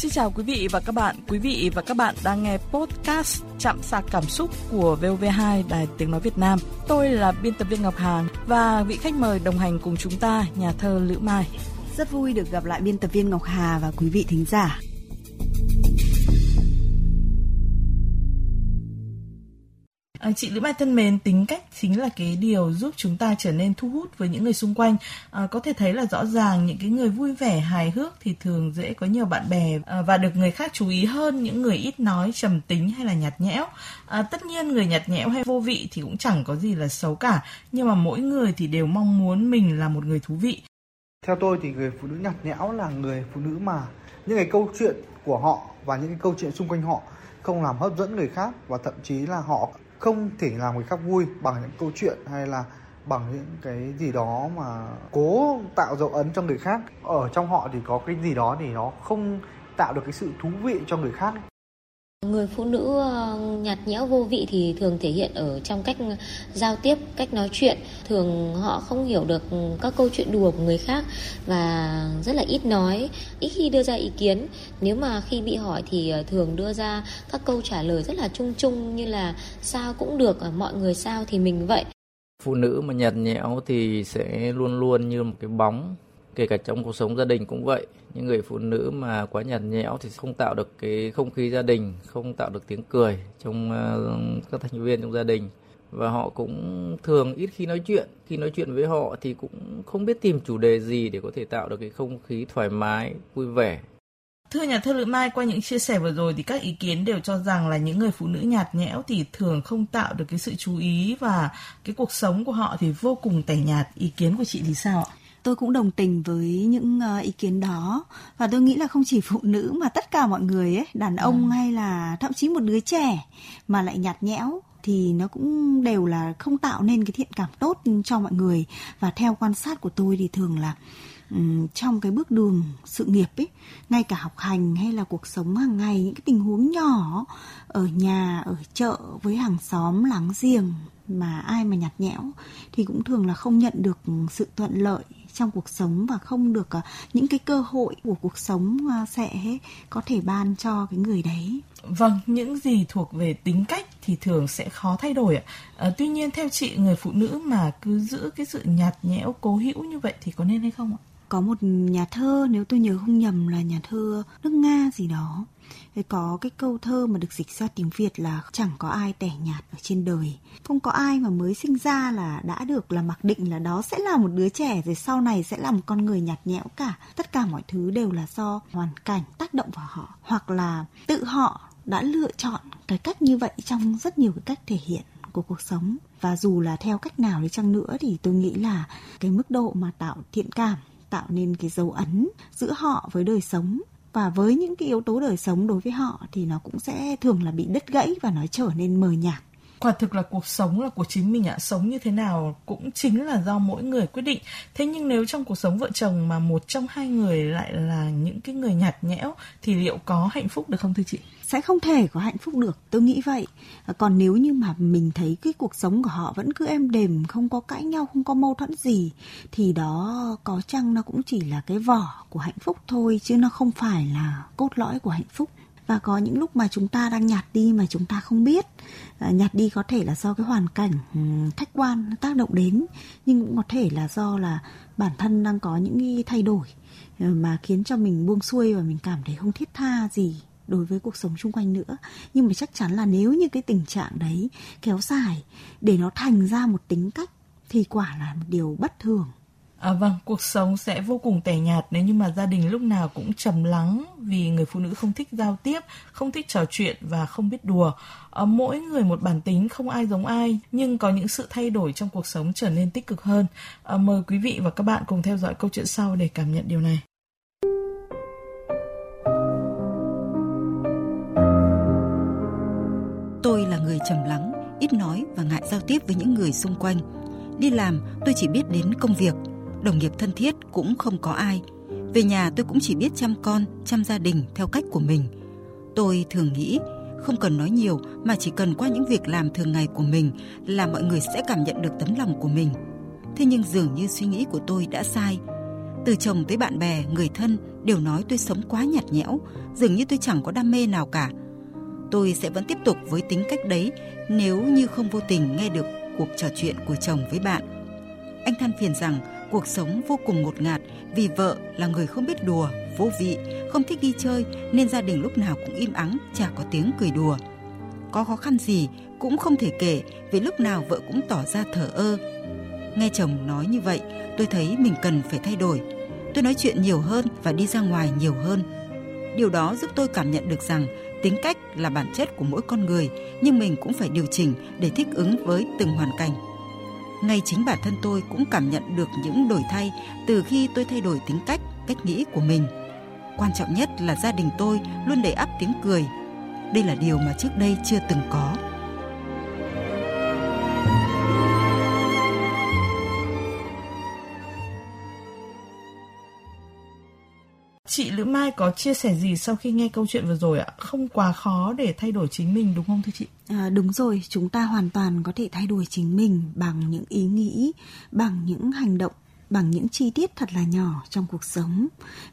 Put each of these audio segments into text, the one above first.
Xin chào quý vị và các bạn. Quý vị và các bạn đang nghe podcast Chạm sạc cảm xúc của VOV2 Đài Tiếng Nói Việt Nam. Tôi là biên tập viên Ngọc Hàng và vị khách mời đồng hành cùng chúng ta, nhà thơ Lữ Mai. Rất vui được gặp lại biên tập viên Ngọc Hà và quý vị thính giả. À, chị Lữ Mai thân mến, tính cách chính là cái điều giúp chúng ta trở nên thu hút với những người xung quanh. À, có thể thấy là rõ ràng những cái người vui vẻ, hài hước thì thường dễ có nhiều bạn bè à, và được người khác chú ý hơn những người ít nói, trầm tính hay là nhạt nhẽo. À, tất nhiên người nhạt nhẽo hay vô vị thì cũng chẳng có gì là xấu cả, nhưng mà mỗi người thì đều mong muốn mình là một người thú vị. Theo tôi thì người phụ nữ nhạt nhẽo là người phụ nữ mà những cái câu chuyện của họ và những cái câu chuyện xung quanh họ không làm hấp dẫn người khác và thậm chí là họ không thể làm người khác vui bằng những câu chuyện hay là bằng những cái gì đó mà cố tạo dấu ấn cho người khác. Ở trong họ thì có cái gì đó thì nó không tạo được cái sự thú vị cho người khác. Người phụ nữ ờ, nhạt nhẽo vô vị thì thường thể hiện ở trong cách giao tiếp, cách nói chuyện. Thường họ không hiểu được các câu chuyện đùa của người khác và rất là ít nói, ít khi đưa ra ý kiến. Nếu mà khi bị hỏi thì ờ, thường đưa ra các câu trả lời rất là chung chung như là sao cũng được, ờ, mọi người sao thì mình vậy. Phụ nữ mà nhạt nhẽo thì sẽ luôn luôn như một cái bóng kể cả trong cuộc sống gia đình cũng vậy những người phụ nữ mà quá nhạt nhẽo thì không tạo được cái không khí gia đình không tạo được tiếng cười trong ờ, các thành viên trong gia đình và họ cũng thường ít khi nói chuyện khi nói chuyện với họ thì cũng không biết tìm chủ đề gì để có thể tạo được cái không khí thoải mái vui vẻ Thưa nhà thơ Lữ Mai, qua những chia sẻ vừa rồi thì các ý kiến đều cho rằng là những người phụ nữ nhạt nhẽo thì thường không tạo được cái sự chú ý và cái cuộc sống của họ thì vô cùng tẻ nhạt. Ý kiến của chị thì sao ạ? Tôi cũng đồng tình với những uh, ý kiến đó và tôi nghĩ là không chỉ phụ nữ mà tất cả mọi người ấy đàn ông ừ. hay là thậm chí một đứa trẻ mà lại nhạt nhẽo thì nó cũng đều là không tạo nên cái thiện cảm tốt cho mọi người và theo quan sát của tôi thì thường là um, trong cái bước đường sự nghiệp ấy ngay cả học hành hay là cuộc sống hàng ngày những cái tình huống nhỏ ở nhà ở chợ với hàng xóm láng giềng mà ai mà nhạt nhẽo thì cũng thường là không nhận được sự thuận lợi trong cuộc sống và không được ờ, những cái cơ hội của cuộc sống ờ, sẽ có thể ban cho cái người đấy. Vâng, những gì thuộc về tính cách thì thường sẽ khó thay đổi ạ. À, tuy nhiên theo chị người phụ nữ mà cứ giữ cái sự nhạt nhẽo cố hữu như vậy thì có nên hay không ạ? Có một nhà thơ, nếu tôi nhớ không nhầm là nhà thơ nước Nga gì đó có cái câu thơ mà được dịch ra tiếng Việt là chẳng có ai tẻ nhạt ở trên đời. Không có ai mà mới sinh ra là đã được, là mặc định là đó sẽ là một đứa trẻ, rồi sau này sẽ là một con người nhạt nhẽo cả. Tất cả mọi thứ đều là do hoàn cảnh tác động vào họ, hoặc là tự họ đã lựa chọn cái cách như vậy trong rất nhiều cái cách thể hiện của cuộc sống và dù là theo cách nào đi chăng nữa thì tôi nghĩ là cái mức độ mà tạo thiện cảm tạo nên cái dấu ấn giữa họ với đời sống. Và với những cái yếu tố đời sống đối với họ thì nó cũng sẽ thường là bị đứt gãy và nó trở nên mờ nhạt. Quả thực là cuộc sống là của chính mình ạ. Sống như thế nào cũng chính là do mỗi người quyết định. Thế nhưng nếu trong cuộc sống vợ chồng mà một trong hai người lại là những cái người nhạt nhẽo, thì liệu có hạnh phúc được không thưa chị? Sẽ không thể có hạnh phúc được. Tôi nghĩ vậy. Còn nếu như mà mình thấy cái cuộc sống của họ vẫn cứ êm đềm không có cãi nhau không có mâu thuẫn gì thì đó có chăng nó cũng chỉ là cái vỏ của hạnh phúc thôi chứ nó không phải là cốt lõi của hạnh phúc. Và có những lúc mà chúng ta đang nhạt đi mà chúng ta không biết à, nhạt đi có thể là do cái hoàn cảnh ừ, khách quan tác động đến nhưng cũng có thể là do là bản thân đang có những cái thay đổi ừ, mà khiến cho mình buông xuôi và mình cảm thấy không thiết tha gì đối với cuộc sống xung quanh nữa nhưng mà chắc chắn là nếu như cái tình trạng đấy kéo dài để nó thành ra một tính cách thì quả là một điều bất thường À, vâng, cuộc sống sẽ vô cùng tẻ nhạt nếu như mà gia đình lúc nào cũng trầm lắng vì người phụ nữ không thích giao tiếp, không thích trò chuyện và không biết đùa. À, mỗi người một bản tính, không ai giống ai, nhưng có những sự thay đổi trong cuộc sống trở nên tích cực hơn. À, mời quý vị và các bạn cùng theo dõi câu chuyện sau để cảm nhận điều này. Người trầm lắng, ít nói và ngại giao tiếp với những người xung quanh. Đi làm, tôi chỉ biết đến công việc, đồng nghiệp thân thiết cũng không có ai. Về nhà tôi cũng chỉ biết chăm con, chăm gia đình theo cách của mình. Tôi thường nghĩ không cần nói nhiều mà chỉ cần qua những việc làm thường ngày của mình là mọi người sẽ cảm nhận được tấm lòng của mình. Thế nhưng dường như suy nghĩ của tôi đã sai. Từ chồng tới bạn bè, người thân đều nói tôi sống quá nhạt nhẽo, dường như tôi chẳng có đam mê nào cả. Tôi sẽ vẫn tiếp tục với tính cách đấy nếu như không vô tình nghe được cuộc trò chuyện của chồng với bạn. Anh than phiền rằng cuộc sống vô cùng ngột ngạt vì vợ là người không biết đùa, vô vị, không thích đi chơi nên gia đình lúc nào cũng im ắng, chả có tiếng cười đùa. Có khó khăn gì cũng không thể kể vì lúc nào vợ cũng tỏ ra thở ơ. Nghe chồng nói như vậy, tôi thấy mình cần phải thay đổi. Tôi nói chuyện nhiều hơn và đi ra ngoài nhiều hơn. Điều đó giúp tôi cảm nhận được rằng tính cách là bản chất của mỗi con người, nhưng mình cũng phải điều chỉnh để thích ứng với từng hoàn cảnh. Ngay chính bản thân tôi cũng cảm nhận được những đổi thay từ khi tôi thay đổi tính cách, cách nghĩ của mình. Quan trọng nhất là gia đình tôi luôn đầy ắp tiếng cười. Đây là điều mà trước đây chưa từng có. Chị Lữ Mai có chia sẻ gì sau khi nghe câu chuyện vừa rồi ạ? Không quá khó để thay đổi chính mình đúng không thưa chị? À, đúng rồi, chúng ta hoàn toàn có thể thay đổi chính mình bằng những ý nghĩ, bằng những hành động bằng những chi tiết thật là nhỏ trong cuộc sống.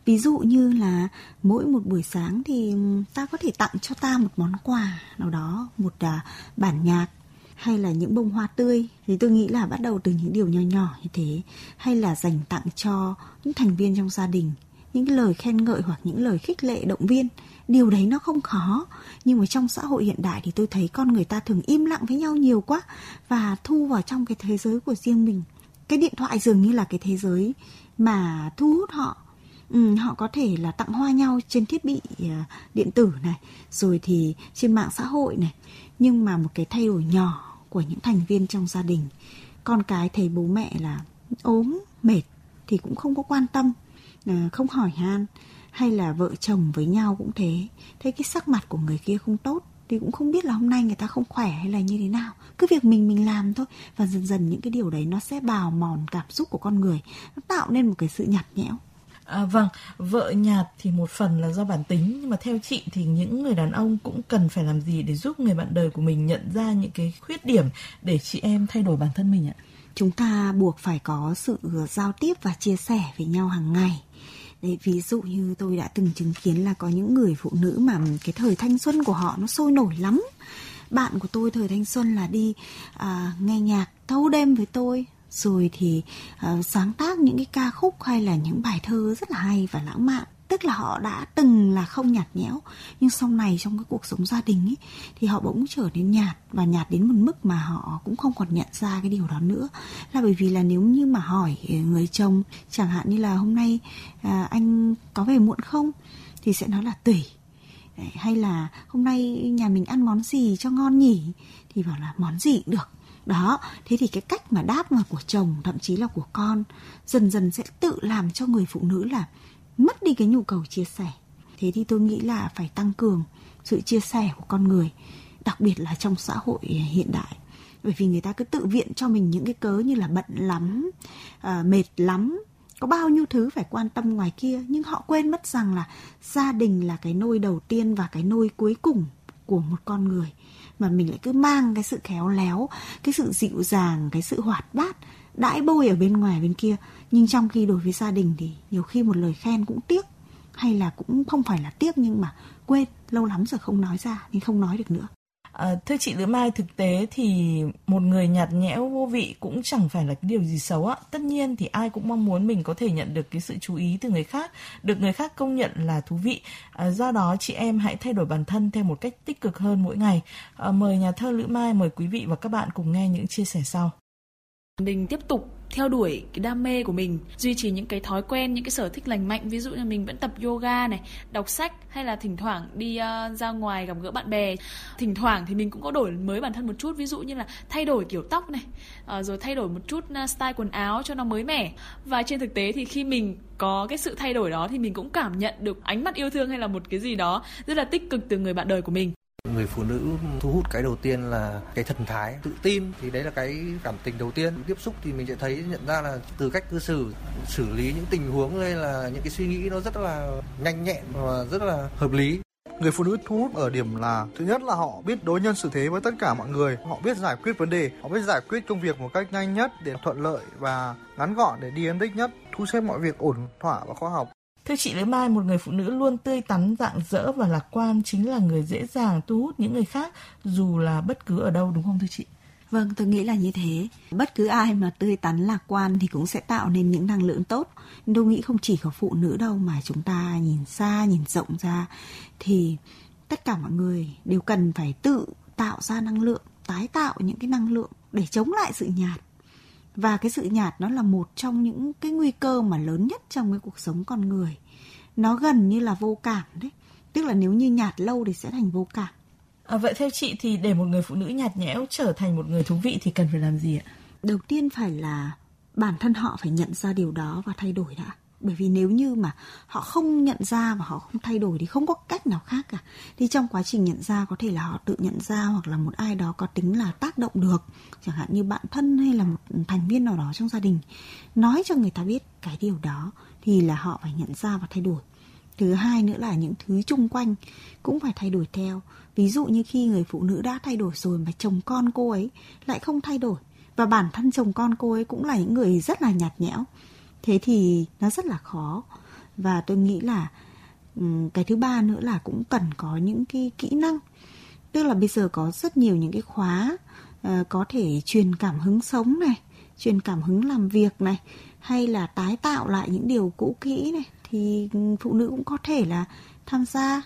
Ví dụ như là mỗi một buổi sáng thì ta có thể tặng cho ta một món quà nào đó, một à, bản nhạc hay là những bông hoa tươi thì tôi nghĩ là bắt đầu từ những điều nhỏ nhỏ như thế hay là dành tặng cho những thành viên trong gia đình những lời khen ngợi hoặc những lời khích lệ động viên. Điều đấy nó không khó. Nhưng mà trong xã hội hiện đại thì tôi thấy con người ta thường im lặng với nhau nhiều quá và thu vào trong cái thế giới của riêng mình. Cái điện thoại dường như là cái thế giới mà thu hút họ. Ừ, họ có thể là tặng hoa nhau trên thiết bị à, điện tử này rồi thì trên mạng xã hội này. Nhưng mà một cái thay đổi nhỏ của những thành viên trong gia đình con cái thấy bố mẹ là ốm mệt thì cũng không có quan tâm không hỏi han. Hay là vợ chồng với nhau cũng thế. Thấy cái sắc mặt của người kia không tốt thì cũng không biết là hôm nay người ta không khỏe hay là như thế nào. Cứ việc mình mình làm thôi. Và dần dần những cái điều đấy nó sẽ bào mòn cảm xúc của con người. Nó tạo nên một cái sự nhạt nhẽo. À, vâng, vợ nhạt thì một phần là do bản tính. Nhưng mà theo chị thì những người đàn ông cũng cần phải làm gì để giúp người bạn đời của mình nhận ra những cái khuyết điểm để chị em thay đổi bản thân mình ạ? Chúng ta buộc phải có sự giao tiếp và chia sẻ với nhau hàng ngày Đấy, ví dụ như tôi đã từng chứng kiến là có những người phụ nữ mà cái thời thanh xuân của họ nó sôi nổi lắm. Bạn của tôi thời thanh xuân là đi à, nghe nhạc thâu đêm với tôi. Rồi thì uh, sáng tác những cái ca khúc hay là những bài thơ rất là hay và lãng mạn tức là họ đã từng là không nhạt nhẽo nhưng sau này trong cái cuộc sống gia đình ấy thì họ bỗng trở nên nhạt và nhạt đến một mức mà họ cũng không còn nhận ra cái điều đó nữa. Là bởi vì là nếu như mà hỏi ờ, người chồng chẳng hạn như là hôm nay à, anh có về muộn không thì sẽ nói là tùy. Hay là hôm nay nhà mình ăn món gì cho ngon nhỉ thì bảo là món gì cũng được. Đó thế thì cái cách mà đáp mà của chồng thậm chí là của con dần dần sẽ tự làm cho người phụ nữ là mất đi cái nhu cầu chia sẻ. Thế thì tôi nghĩ là phải tăng cường sự chia sẻ của con người đặc biệt là trong xã hội hiện đại. Bởi vì người ta cứ tự viện cho mình những cái cớ như là bận lắm à, mệt lắm có bao nhiêu thứ phải quan tâm ngoài kia. Nhưng họ quên mất rằng là gia đình là cái nôi đầu tiên và cái nôi cuối cùng của một con người. Mà mình lại cứ mang cái sự khéo léo cái sự dịu dàng cái sự hoạt bát đãi bôi ở bên ngoài bên kia nhưng trong khi đối với gia đình thì nhiều khi một lời khen cũng tiếc hay là cũng không phải là tiếc nhưng mà quên lâu lắm rồi không nói ra nên không nói được nữa À, thưa chị Lữ Mai, thực tế thì một người nhạt nhẽo vô vị cũng chẳng phải là cái điều gì xấu ạ. Tất nhiên thì ai cũng mong muốn mình có thể nhận được cái sự chú ý từ người khác, được người khác công nhận là thú vị. À, do đó chị em hãy thay đổi bản thân theo một cách tích cực hơn mỗi ngày. À, mời nhà thơ Lữ Mai, mời quý vị và các bạn cùng nghe những chia sẻ sau. Mình tiếp tục theo đuổi cái đam mê của mình duy trì những cái thói quen những cái sở thích lành mạnh. Ví dụ như mình vẫn tập yoga này đọc sách hay là thỉnh thoảng đi uh, ra ngoài gặp gỡ bạn bè. Thỉnh thoảng thì mình cũng có đổi mới bản thân một chút. Ví dụ như là thay đổi kiểu tóc này uh, rồi thay đổi một chút uh, style quần áo cho nó mới mẻ. Và trên thực tế thì khi mình có cái sự thay đổi đó thì mình cũng cảm nhận được ánh mắt yêu thương hay là một cái gì đó rất là tích cực từ người bạn đời của mình người phụ nữ thu hút cái đầu tiên là cái thần thái tự tin. Thì đấy là cái cảm tình đầu tiên. Tiếp xúc thì mình sẽ thấy nhận ra là từ cách cư xử xử lý những tình huống hay là những cái suy nghĩ nó rất là nhanh nhẹn và rất là hợp lý. Người phụ nữ thu hút ở điểm là thứ nhất là họ biết đối nhân xử thế với tất cả mọi người, họ biết giải quyết vấn đề, họ biết giải quyết công việc một cách nhanh nhất để thuận lợi và ngắn gọn để đi đến đích nhất, thu xếp mọi việc ổn thỏa và khoa học. Thưa chị Lữ Mai, một người phụ nữ luôn tươi tắn, dạng dỡ và lạc quan chính là người dễ dàng thu hút những người khác dù là bất cứ ở đâu đúng không thưa chị? Vâng, tôi nghĩ là như thế. Bất cứ ai mà tươi tắn lạc quan thì cũng sẽ tạo nên những năng lượng tốt. Tôi nghĩ không chỉ có phụ nữ đâu mà chúng ta nhìn xa, nhìn rộng ra thì tất cả mọi người đều cần phải tự tạo ra năng lượng, tái tạo những cái năng lượng để chống lại sự nhạt. Và cái sự nhạt nó là một trong những cái nguy cơ mà lớn nhất trong cái cuộc sống con người. Nó gần như là vô cảm đấy. Tức là nếu như nhạt lâu thì sẽ thành vô cảm À, vậy theo chị thì để một người phụ nữ nhạt nhẽo trở thành một người thú vị thì cần phải làm gì ạ? Đầu tiên phải là bản thân họ phải nhận ra điều đó và thay đổi đã. Bởi vì nếu như mà họ không nhận ra và họ không thay đổi thì không có cách nào khác cả. Thì trong quá trình nhận ra có thể là họ tự nhận ra hoặc là một ai đó có tính là tác động được. Chẳng hạn như bạn thân hay là một thành viên nào đó trong gia đình. Nói cho người ta biết cái điều đó thì là họ phải nhận ra và thay đổi. Thứ hai nữa là những thứ chung quanh cũng phải thay đổi theo. Ví dụ như khi người phụ nữ đã thay đổi rồi mà chồng con cô ấy lại không thay đổi, và bản thân chồng con cô ấy cũng là những người rất là nhạt nhẽo. Thế thì nó rất là khó. Và tôi nghĩ là cái thứ ba nữa là cũng cần có những cái kỹ năng. Tức là bây giờ có rất nhiều những cái khóa uh, có thể truyền cảm hứng sống này, truyền cảm hứng làm việc này hay là tái tạo lại những điều cũ kỹ này. Thì phụ nữ cũng có thể là tham gia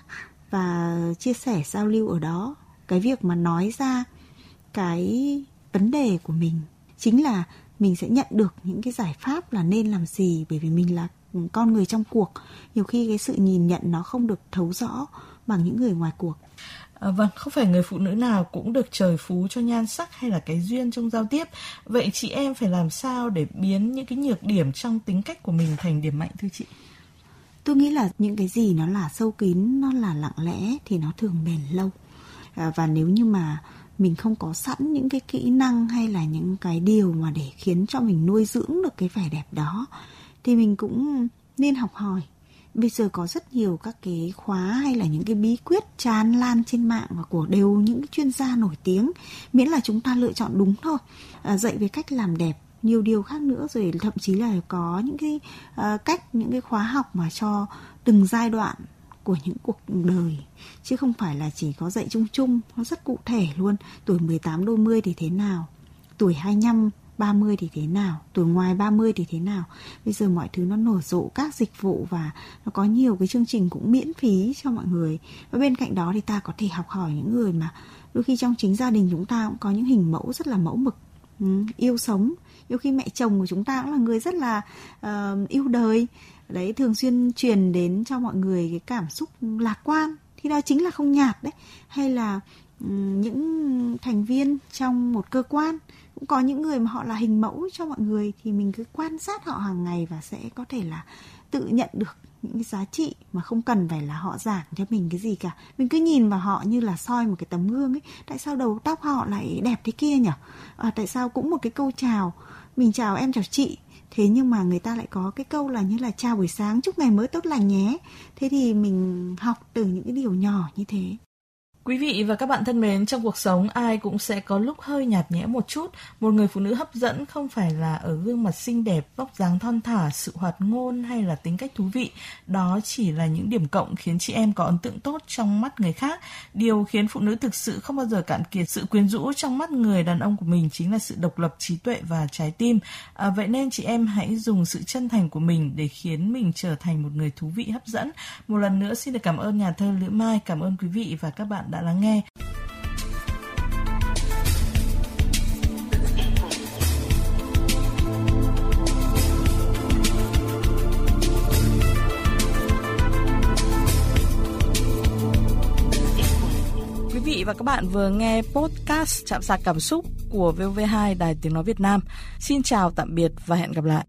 và chia sẻ giao lưu ở đó. Cái việc mà nói ra cái vấn đề của mình chính là mình sẽ nhận được những cái giải pháp là nên làm gì bởi vì mình là con người trong cuộc nhiều khi cái sự nhìn nhận nó không được thấu rõ bằng những người ngoài cuộc À, vâng, không phải người phụ nữ nào cũng được trời phú cho nhan sắc hay là cái duyên trong giao tiếp. Vậy chị em phải làm sao để biến những cái nhược điểm trong tính cách của mình thành điểm mạnh thưa chị? tôi nghĩ là những cái gì nó là sâu kín nó là lặng lẽ thì nó thường bền lâu à, và nếu như mà mình không có sẵn những cái kỹ năng hay là những cái điều mà để khiến cho mình nuôi dưỡng được cái vẻ đẹp đó thì mình cũng nên học hỏi. Bây giờ có rất nhiều các cái khóa hay là những cái bí quyết tràn lan trên mạng và của đều những chuyên gia nổi tiếng miễn là chúng ta lựa chọn đúng thôi. À, dạy về cách làm đẹp nhiều điều khác nữa rồi thậm chí là có những cái uh, cách những cái khóa học mà cho từng giai đoạn của những cuộc đời chứ không phải là chỉ có dạy chung chung nó rất cụ thể luôn. Tuổi 18 đôi mươi thì thế nào? Tuổi 25 30 thì thế nào, tuổi ngoài 30 thì thế nào. Bây giờ mọi thứ nó nổi rộ các dịch vụ và nó có nhiều cái chương trình cũng miễn phí cho mọi người. Và bên cạnh đó thì ta có thể học hỏi những người mà đôi khi trong chính gia đình chúng ta cũng có những hình mẫu rất là mẫu mực, ừ, yêu sống. Nhiều khi mẹ chồng của chúng ta cũng là người rất là uh, yêu đời đấy thường xuyên truyền đến cho mọi người cái cảm xúc lạc quan. Thì đó chính là không nhạt đấy. Hay là những thành viên trong một cơ quan cũng có những người mà họ là hình mẫu cho mọi người thì mình cứ quan sát họ hàng ngày và sẽ có thể là tự nhận được những cái giá trị mà không cần phải là họ giảng cho mình cái gì cả. Mình cứ nhìn vào họ như là soi một cái tấm gương ấy. Tại sao đầu tóc họ lại đẹp thế kia nhỉ à, tại sao cũng một cái câu chào mình chào em chào chị thế nhưng mà người ta lại có cái câu là như là chào buổi sáng, chúc ngày mới tốt lành nhé. Thế thì mình học từ những cái điều nhỏ như thế. Quý vị và các bạn thân mến, trong cuộc sống ai cũng sẽ có lúc hơi nhạt nhẽ một chút. Một người phụ nữ hấp dẫn không phải là ở gương mặt xinh đẹp, vóc dáng thon thả, sự hoạt ngôn hay là tính cách thú vị. Đó chỉ là những điểm cộng khiến chị em có ấn tượng tốt trong mắt người khác. Điều khiến phụ nữ thực sự không bao giờ cạn kiệt sự quyến rũ trong mắt người đàn ông của mình chính là sự độc lập trí tuệ và trái tim. À, vậy nên chị em hãy dùng sự chân thành của mình để khiến mình trở thành một người thú vị hấp dẫn. Một lần nữa xin được cảm ơn nhà thơ Lữ Mai, cảm ơn quý vị và các bạn đã lắng nghe. Quý vị và các bạn vừa nghe podcast Chạm sạc cảm xúc của VV2 Đài Tiếng Nói Việt Nam. Xin chào, tạm biệt và hẹn gặp lại.